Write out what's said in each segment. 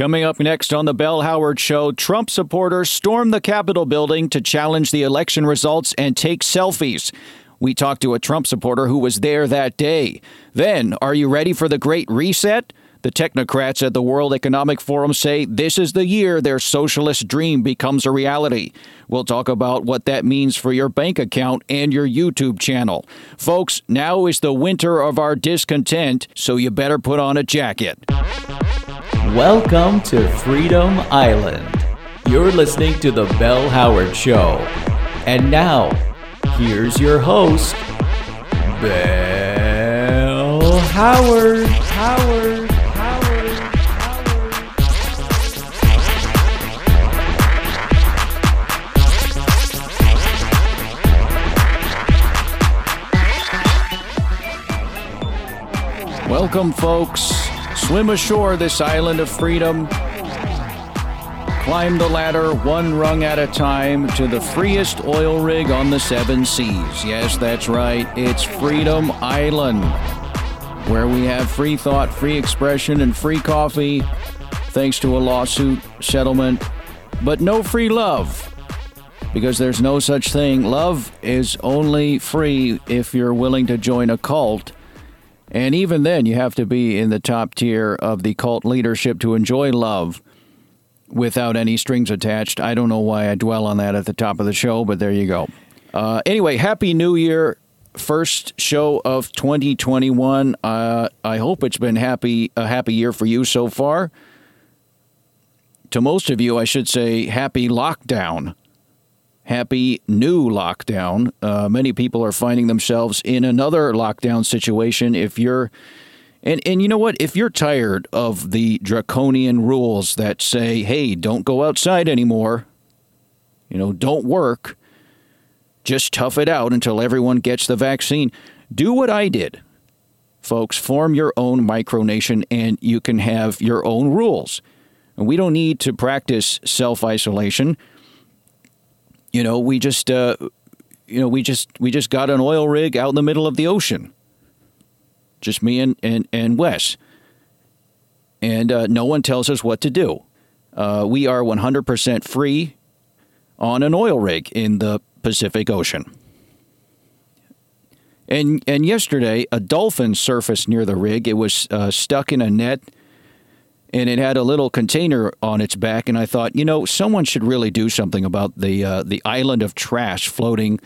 Coming up next on the Bell Howard Show, Trump supporters storm the Capitol building to challenge the election results and take selfies. We talked to a Trump supporter who was there that day. Then, are you ready for the Great Reset? The technocrats at the World Economic Forum say this is the year their socialist dream becomes a reality. We'll talk about what that means for your bank account and your YouTube channel. Folks, now is the winter of our discontent, so you better put on a jacket. Welcome to Freedom Island. You're listening to The Bell Howard Show. And now, here's your host, Bell Howard. Howard. Welcome, folks. Swim ashore this island of freedom. Climb the ladder one rung at a time to the freest oil rig on the seven seas. Yes, that's right. It's Freedom Island, where we have free thought, free expression, and free coffee, thanks to a lawsuit settlement, but no free love. Because there's no such thing. Love is only free if you're willing to join a cult. And even then, you have to be in the top tier of the cult leadership to enjoy love without any strings attached. I don't know why I dwell on that at the top of the show, but there you go. Uh, anyway, Happy New Year. First show of 2021. Uh, I hope it's been happy a happy year for you so far. To most of you, I should say happy lockdown. Happy new lockdown. Uh, many people are finding themselves in another lockdown situation. If you're, and, and you know what? If you're tired of the draconian rules that say, hey, don't go outside anymore, you know, don't work, just tough it out until everyone gets the vaccine, do what I did. Folks, form your own micronation and you can have your own rules. And we don't need to practice self isolation you know, we just, uh, you know, we just we just got an oil rig out in the middle of the ocean. Just me and and and Wes, and uh, no one tells us what to do. Uh, we are 100% free on an oil rig in the Pacific Ocean. And and yesterday, a dolphin surfaced near the rig. It was uh, stuck in a net and it had a little container on its back. And I thought, you know, someone should really do something about the uh, the island of trash floating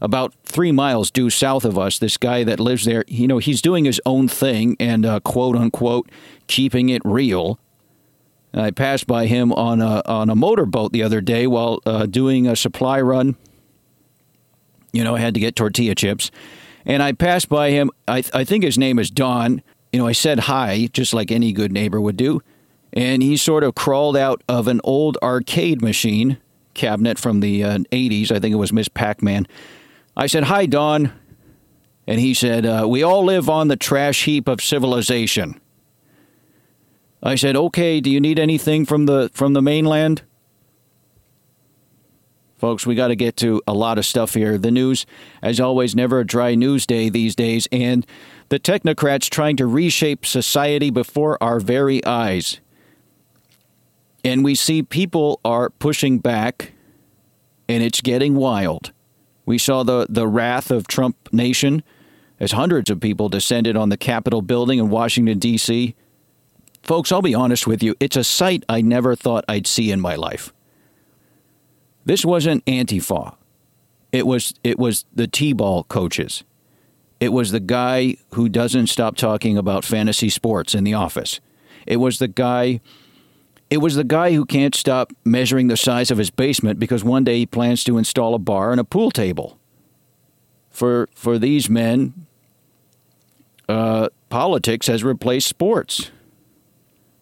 about three miles due south of us. This guy that lives there, you know, he's doing his own thing and uh, quote unquote keeping it real. And I passed by him on a on a motorboat the other day while uh, doing a supply run. You know, I had to get tortilla chips, and I passed by him. I, I think his name is Don you know, I said hi, just like any good neighbor would do. And he sort of crawled out of an old arcade machine cabinet from the uh, 80s. I think it was Miss Pac Man. I said, Hi, Don. And he said, uh, We all live on the trash heap of civilization. I said, Okay, do you need anything from the, from the mainland? Folks, we got to get to a lot of stuff here. The news, as always, never a dry news day these days, and the technocrats trying to reshape society before our very eyes. And we see people are pushing back, and it's getting wild. We saw the, the wrath of Trump Nation as hundreds of people descended on the Capitol building in Washington, D.C. Folks, I'll be honest with you, it's a sight I never thought I'd see in my life. This wasn't Antifa. It was it was the T-ball coaches. It was the guy who doesn't stop talking about fantasy sports in the office. It was the guy it was the guy who can't stop measuring the size of his basement because one day he plans to install a bar and a pool table. For for these men, uh, politics has replaced sports.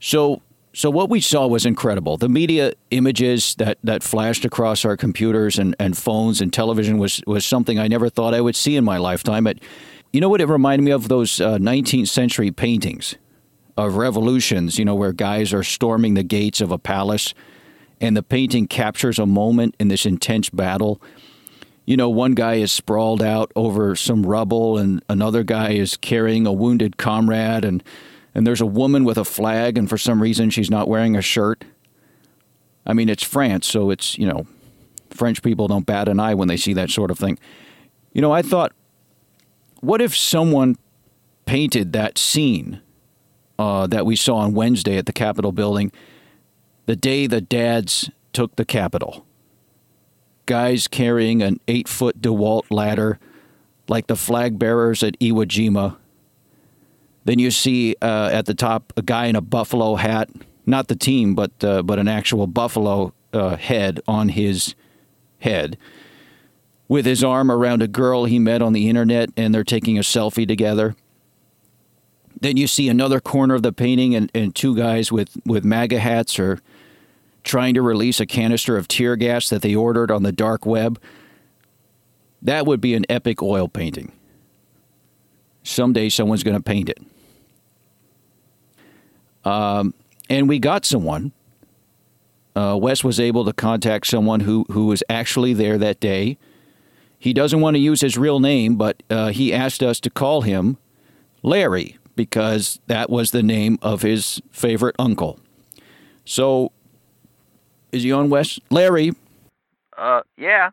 So so what we saw was incredible. The media images that, that flashed across our computers and, and phones and television was, was something I never thought I would see in my lifetime. It, you know what it reminded me of? Those uh, 19th century paintings of revolutions, you know, where guys are storming the gates of a palace and the painting captures a moment in this intense battle. You know, one guy is sprawled out over some rubble and another guy is carrying a wounded comrade and and there's a woman with a flag, and for some reason she's not wearing a shirt. I mean, it's France, so it's, you know, French people don't bat an eye when they see that sort of thing. You know, I thought, what if someone painted that scene uh, that we saw on Wednesday at the Capitol building the day the dads took the Capitol? Guys carrying an eight foot DeWalt ladder like the flag bearers at Iwo Jima. Then you see uh, at the top a guy in a buffalo hat, not the team, but uh, but an actual buffalo uh, head on his head, with his arm around a girl he met on the internet, and they're taking a selfie together. Then you see another corner of the painting, and, and two guys with with MAGA hats are trying to release a canister of tear gas that they ordered on the dark web. That would be an epic oil painting. Someday someone's going to paint it. Um, and we got someone. Uh, Wes was able to contact someone who, who was actually there that day. He doesn't want to use his real name, but uh, he asked us to call him Larry because that was the name of his favorite uncle. So, is he on, Wes? Larry? Uh, yeah.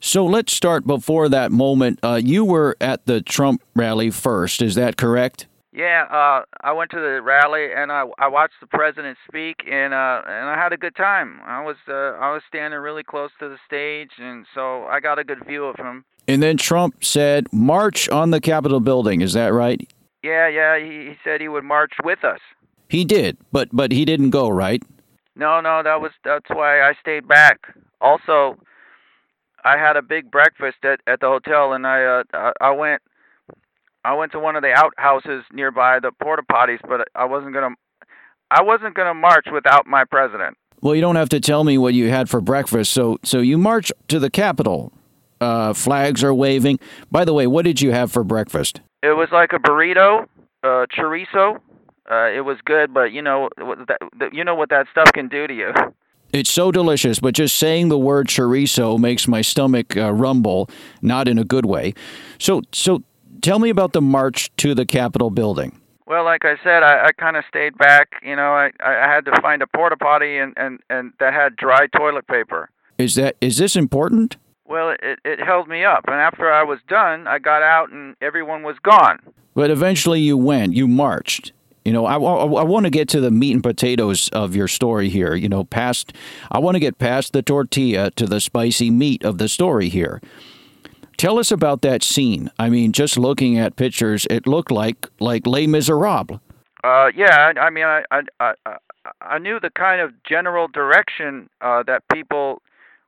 So let's start before that moment. Uh, you were at the Trump rally first, is that correct? Yeah, uh, I went to the rally and I I watched the president speak and uh and I had a good time. I was uh I was standing really close to the stage and so I got a good view of him. And then Trump said, "March on the Capitol building." Is that right? Yeah, yeah, he, he said he would march with us. He did, but but he didn't go, right? No, no, that was that's why I stayed back. Also, I had a big breakfast at at the hotel and I uh I, I went I went to one of the outhouses nearby the porta potties, but I wasn't gonna I wasn't gonna march without my president. Well, you don't have to tell me what you had for breakfast. So so you march to the Capitol. Uh, flags are waving. By the way, what did you have for breakfast? It was like a burrito, uh, chorizo. Uh, it was good, but you know what that, you know what that stuff can do to you. It's so delicious, but just saying the word chorizo makes my stomach uh, rumble, not in a good way. So so tell me about the march to the Capitol building. Well, like I said, I, I kind of stayed back. You know, I, I had to find a porta potty and, and, and that had dry toilet paper. Is that is this important? Well, it, it held me up. And after I was done, I got out and everyone was gone. But eventually you went, you marched. You know, I, I, I want to get to the meat and potatoes of your story here. You know, past, I want to get past the tortilla to the spicy meat of the story here. Tell us about that scene. I mean, just looking at pictures, it looked like like Les Miserables. Uh, yeah, I, I mean, I, I I I knew the kind of general direction uh, that people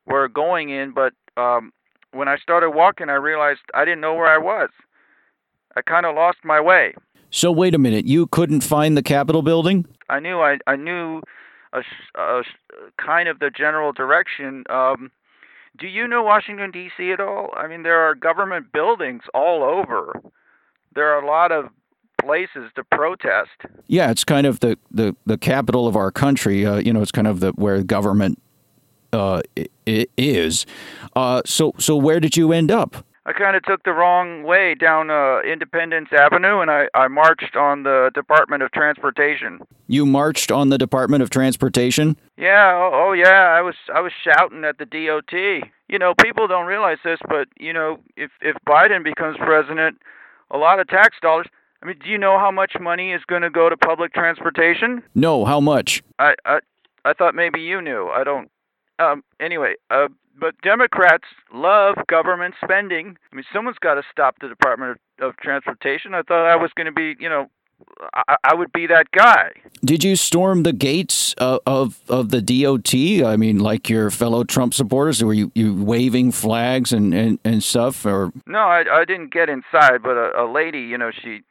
were going in, but um, when I started walking, I realized I didn't know where I was. I kind of lost my way. So wait a minute, you couldn't find the Capitol building? I knew I I knew a, a kind of the general direction. Um, do you know Washington D.C. at all? I mean, there are government buildings all over. There are a lot of places to protest. Yeah, it's kind of the the, the capital of our country. Uh, you know, it's kind of the where government uh, is. Uh, so so where did you end up? I kind of took the wrong way down uh, Independence Avenue, and I, I marched on the Department of Transportation. You marched on the Department of Transportation? Yeah, oh, oh yeah, I was I was shouting at the DOT. You know, people don't realize this, but you know, if if Biden becomes president, a lot of tax dollars. I mean, do you know how much money is going to go to public transportation? No, how much? I I I thought maybe you knew. I don't. Um. Anyway, uh, but Democrats love government spending. I mean, someone's got to stop the Department of, Transportation. I thought I was going to be, you know, I, I, would be that guy. Did you storm the gates of, of, of the DOT? I mean, like your fellow Trump supporters, were you, you waving flags and, and, and stuff? Or no, I, I didn't get inside, but a, a lady, you know, she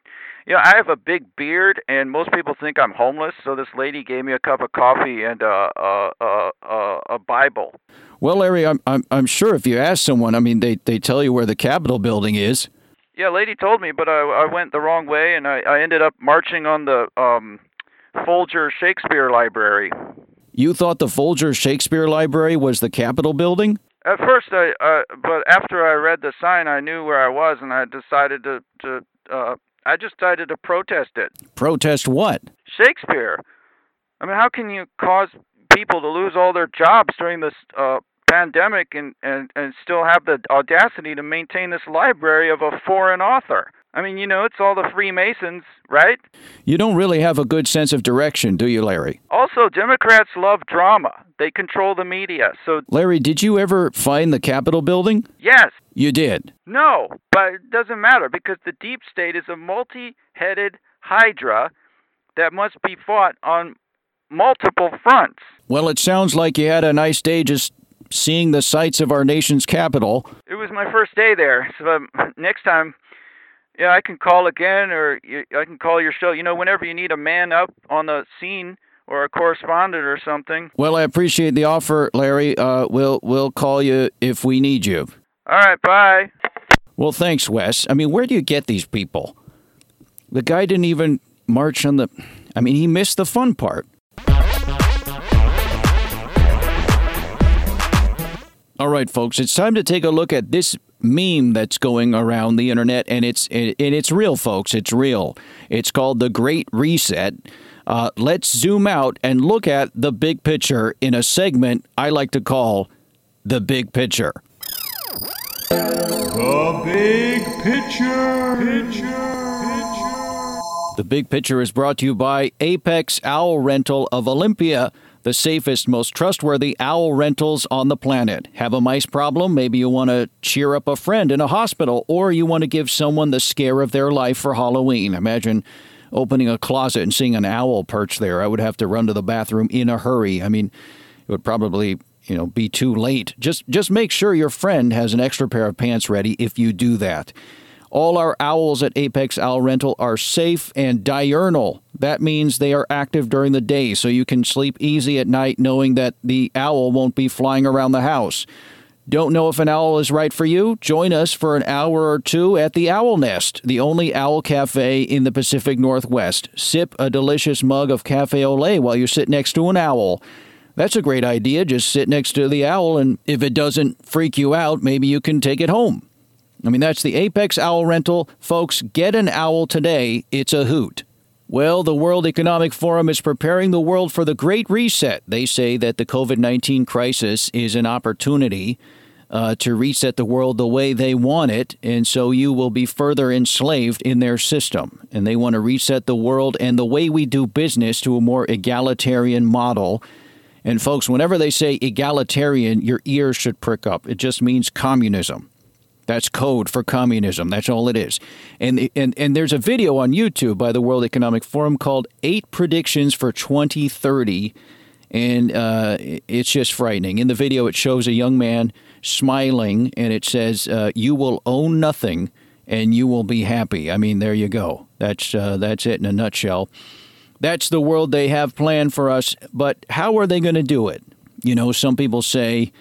you know, I have a big beard, and most people think I'm homeless. So this lady gave me a cup of coffee and a a a, a Bible. Well, Larry, I'm, I'm I'm sure if you ask someone, I mean, they they tell you where the Capitol building is. Yeah, lady told me, but I I went the wrong way, and I I ended up marching on the um Folger Shakespeare Library. You thought the Folger Shakespeare Library was the Capitol building? At first, I uh, but after I read the sign, I knew where I was, and I decided to to uh, I just decided to protest it. Protest what? Shakespeare. I mean, how can you cause people to lose all their jobs during this uh, pandemic and, and, and still have the audacity to maintain this library of a foreign author? I mean, you know, it's all the Freemasons, right? You don't really have a good sense of direction, do you, Larry? Also, Democrats love drama. They control the media. So, Larry, did you ever find the Capitol building? yes, You did. no, but it doesn't matter because the deep state is a multi headed hydra that must be fought on multiple fronts. Well, it sounds like you had a nice day just seeing the sights of our nation's capital. It was my first day there, so um, next time, yeah, I can call again, or you, I can call your show. You know, whenever you need a man up on the scene or a correspondent or something. Well, I appreciate the offer, Larry. Uh, we'll we'll call you if we need you. All right, bye. Well, thanks, Wes. I mean, where do you get these people? The guy didn't even march on the. I mean, he missed the fun part. All right, folks, it's time to take a look at this meme that's going around the internet, and it's and it's real, folks. It's real. It's called the Great Reset. Uh, let's zoom out and look at the big picture in a segment I like to call the big picture. The big picture. Picture. Picture. The big picture is brought to you by Apex Owl Rental of Olympia, the safest, most trustworthy owl rentals on the planet. Have a mice problem? Maybe you want to cheer up a friend in a hospital, or you want to give someone the scare of their life for Halloween. Imagine opening a closet and seeing an owl perch there. I would have to run to the bathroom in a hurry. I mean, it would probably you know be too late just just make sure your friend has an extra pair of pants ready if you do that all our owls at apex owl rental are safe and diurnal that means they are active during the day so you can sleep easy at night knowing that the owl won't be flying around the house don't know if an owl is right for you? Join us for an hour or two at the Owl Nest, the only owl cafe in the Pacific Northwest. Sip a delicious mug of cafe au lait while you sit next to an owl. That's a great idea. Just sit next to the owl, and if it doesn't freak you out, maybe you can take it home. I mean, that's the Apex Owl Rental. Folks, get an owl today. It's a hoot. Well, the World Economic Forum is preparing the world for the Great Reset. They say that the COVID 19 crisis is an opportunity uh, to reset the world the way they want it, and so you will be further enslaved in their system. And they want to reset the world and the way we do business to a more egalitarian model. And folks, whenever they say egalitarian, your ears should prick up. It just means communism. That's code for communism. That's all it is. And, and, and there's a video on YouTube by the World Economic Forum called Eight Predictions for 2030. And uh, it's just frightening. In the video, it shows a young man smiling and it says, uh, You will own nothing and you will be happy. I mean, there you go. That's, uh, that's it in a nutshell. That's the world they have planned for us. But how are they going to do it? You know, some people say,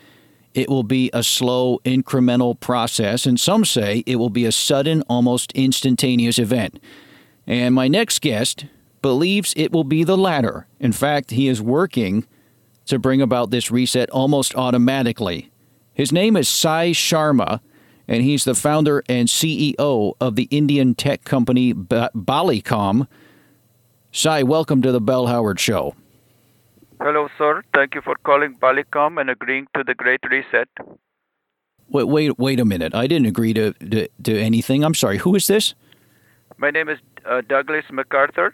it will be a slow, incremental process, and some say it will be a sudden, almost instantaneous event. And my next guest believes it will be the latter. In fact, he is working to bring about this reset almost automatically. His name is Sai Sharma, and he's the founder and CEO of the Indian tech company ba- Balicom. Sai, welcome to the Bell Howard Show. Hello, sir. Thank you for calling Balicom and agreeing to the Great Reset. Wait, wait, wait a minute. I didn't agree to, to, to anything. I'm sorry. Who is this? My name is uh, Douglas MacArthur.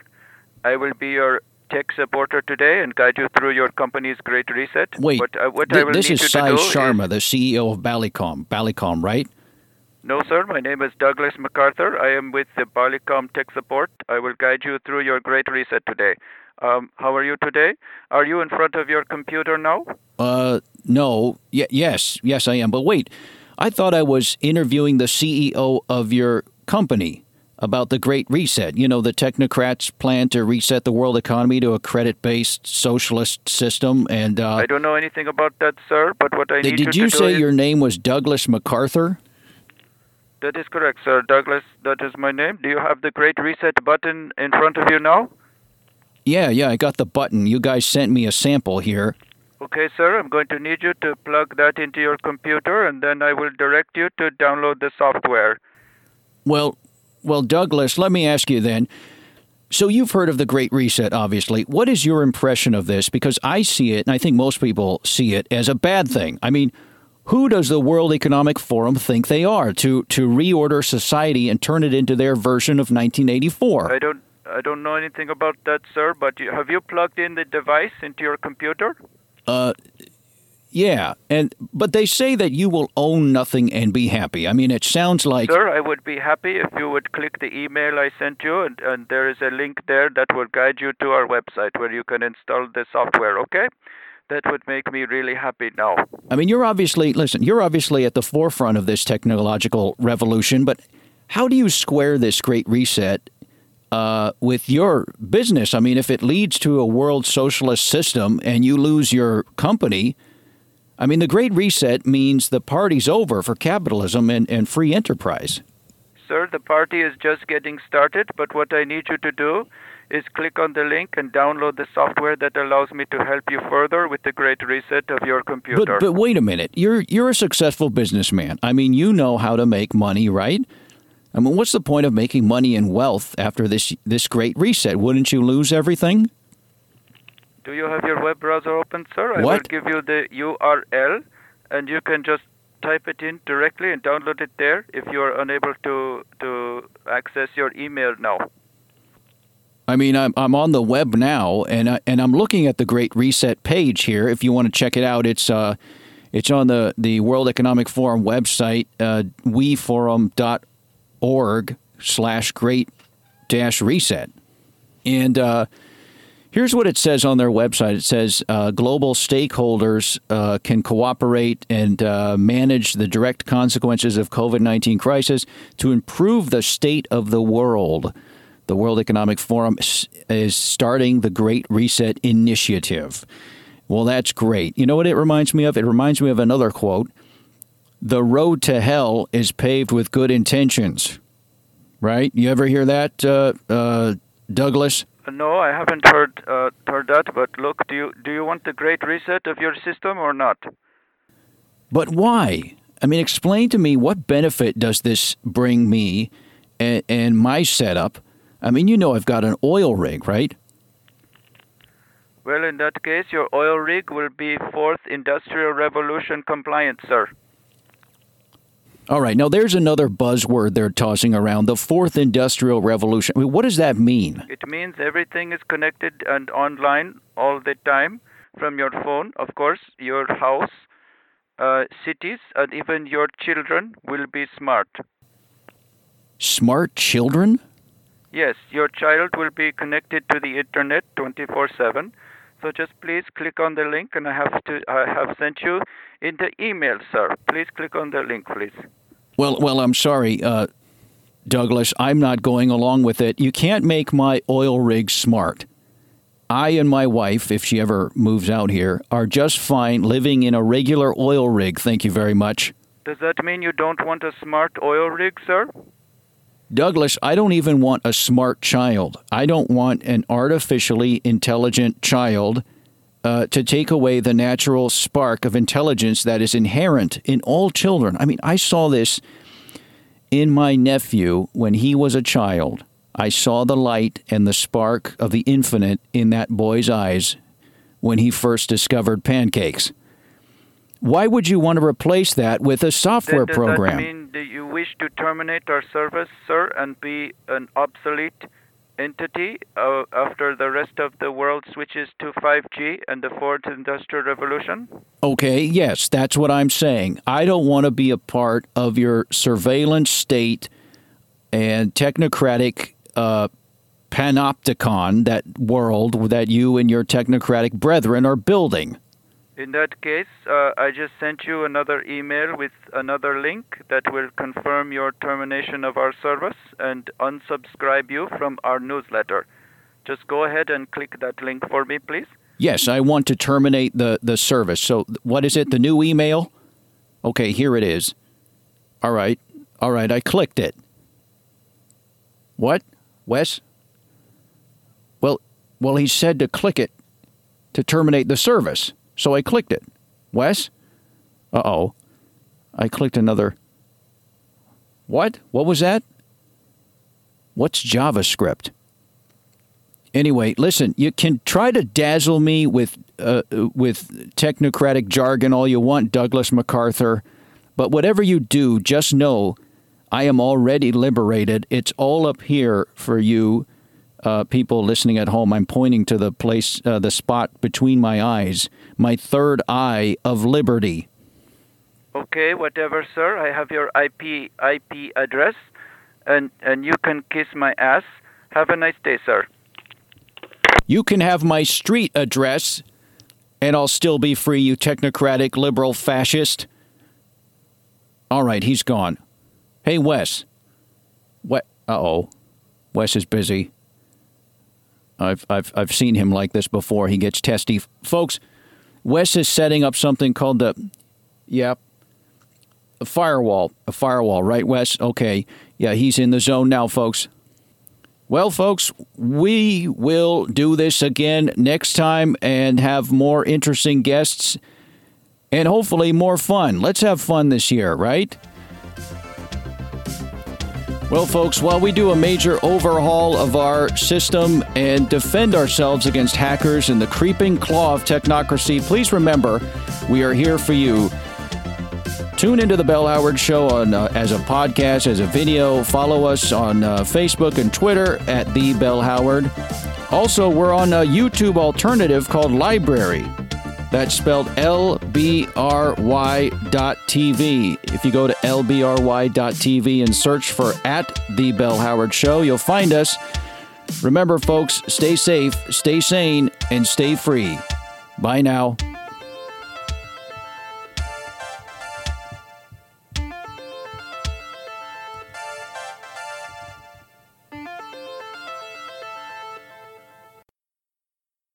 I will be your tech supporter today and guide you through your company's Great Reset. Wait, what, uh, what will this need is Sai Sharma, Is, the CEO of Balicom. Balicom, right? no, sir. My name is Douglas MacArthur. I am with the Balicom Tech Support. I will guide you through your Great Reset today. Um, how are you today? Are you in front of your computer now? Uh, no. Y- yes, yes, I am. But wait, I thought I was interviewing the CEO of your company about the Great Reset. You know, the technocrats plan to reset the world economy to a credit-based socialist system. And uh, I don't know anything about that, sir. But what I did, did you say is your name was Douglas MacArthur? that is correct, sir. Douglas, that is my name. Do you have the Great Reset button in front of you now? Yeah, yeah, I got the button. You guys sent me a sample here. Okay, sir, I'm going to need you to plug that into your computer and then I will direct you to download the software. Well, Well, Douglas, let me ask you then. So you've heard of the Great Reset, obviously. What is your impression of this? Because I see it, and I think most people see it as a bad thing. I mean, who does the World Economic Forum think they are to to reorder society and turn it into their version of 1984? I don't I don't know anything about that, sir. But you, have you plugged in the device into your computer? Uh, yeah, and but they say that you will own nothing and be happy. I mean, it sounds like. Sir, I would be happy if you would click the email I sent you, and, and there is a link there that will guide you to our website where you can install the software. Okay, that would make me really happy now. I mean, you're obviously listen. You're obviously at the forefront of this technological revolution, but how do you square this great reset uh, with your business? I mean, if it leads to a world socialist system and you lose your company I mean, the Great Reset means the party's over for capitalism and, and free enterprise. Sir, the party is just getting started, but what I need you to do is click on the link and download the software that allows me to help you further with the Great Reset of your computer. But, but wait a minute. You're, you're a successful businessman. I mean, you know how to make money, right? I mean, what's the point of making money and wealth after this, this Great Reset? Wouldn't you lose everything? Do you have your web browser open, sir? I What? will give you the URL, and you can just type it in directly and download it there if you are unable to to access your email now. I mean, I'm, I'm on the web now, and I, and I'm looking at the Great Reset page here. If you want to check it out, it's uh, it's on the, the World Economic Forum website, uh, weforum.org slash Great dash Reset, and uh, here's what it says on their website. It says uh, global stakeholders uh, can cooperate and uh, manage the direct consequences of COVID 19 crisis to improve the state of the world. The World Economic Forum is starting the Great Reset Initiative. Well, that's great. You know what it reminds me of? It reminds me of another quote The road to hell is paved with good intentions. Right? You ever hear that, uh, uh, Douglas? No, I haven't heard uh, heard that. But look, do you do you want the Great Reset of your system or not? But why? I mean, explain to me what benefit does this bring me and, and my setup? I mean, you know, I've got an oil rig, right? Well, in that case, your oil rig will be fourth industrial revolution compliant, sir. All right. Now, there's another buzzword they're tossing around the fourth industrial revolution. I mean, what does that mean? It means everything is connected and online all the time from your phone. Of course, your house, uh, cities, and even your children will be smart. Smart children? Yes, your child will be connected to the internet 24/7. So just please click on the link, and I have to I have sent you in the email, sir. Please click on the link, please. Well, well, I'm sorry, uh, Douglas. I'm not going along with it. You can't make my oil rig smart. I and my wife, if she ever moves out here, are just fine living in a regular oil rig. Thank you very much. Does that mean you don't want a smart oil rig, sir? Douglas, I don't even want a smart child. I don't want an artificially intelligent child uh, to take away the natural spark of intelligence that is inherent in all children. I mean, I saw this in my nephew when he was a child. I saw the light and the spark of the infinite in that boy's eyes when he first discovered pancakes. Why would you want to replace that with a software program? that mean that you wish to terminate our service, sir, and be an obsolete entity uh, after the rest of the world switches to 5G and the fourth industrial revolution? Okay, yes, that's what I'm saying. I don't want to be a part of your surveillance state and technocratic uh, panopticon, that world that you and your technocratic brethren are building. In that case, uh, I just sent you another email with another link that will confirm your termination of our service and unsubscribe you from our newsletter. Just go ahead and click that link for me, please. Yes, I want to terminate the, the service. So, what is it? The new email? Okay, here it is. All right. All right, I clicked it. What? Wes? Well, well, he said to click it to terminate the service. So I clicked it. Wes? Uh oh. I clicked another. What? What was that? What's JavaScript? Anyway, listen, you can try to dazzle me with uh, with technocratic jargon all you want, Douglas MacArthur, but whatever you do, just know I am already liberated. It's all up here for you uh, people listening at home. I'm pointing to the place, uh, the spot between my eyes, my third eye of liberty. Okay, whatever, sir. I have your IP IP address, and and you can kiss my ass. Have a nice day, sir. You can have my street address, and I'll still be free, you technocratic liberal fascist. All right, he's gone. Hey, Wes. What? Uh oh. Wes is busy. I've, I've, I've seen him like this before. He gets testy. Folks, Wes is setting up something called the. Yep. A firewall. A firewall, right, Wes? Okay. Yeah, he's in the zone now, folks. Well, folks, we will do this again next time and have more interesting guests and hopefully more fun. Let's have fun this year, right? Well, folks, while we do a major overhaul of our system and defend ourselves against hackers and the creeping claw of technocracy, please remember we are here for you. Tune into the Bell Howard Show on uh, as a podcast, as a video. Follow us on uh, Facebook and Twitter at the Bell Howard. Also, we're on a YouTube alternative called LBRY. That's spelled lbry.tv. If you go to lbry.tv and search for at The Bell Howard Show, you'll find us. Remember, folks, stay safe, stay sane, and stay free. Bye now.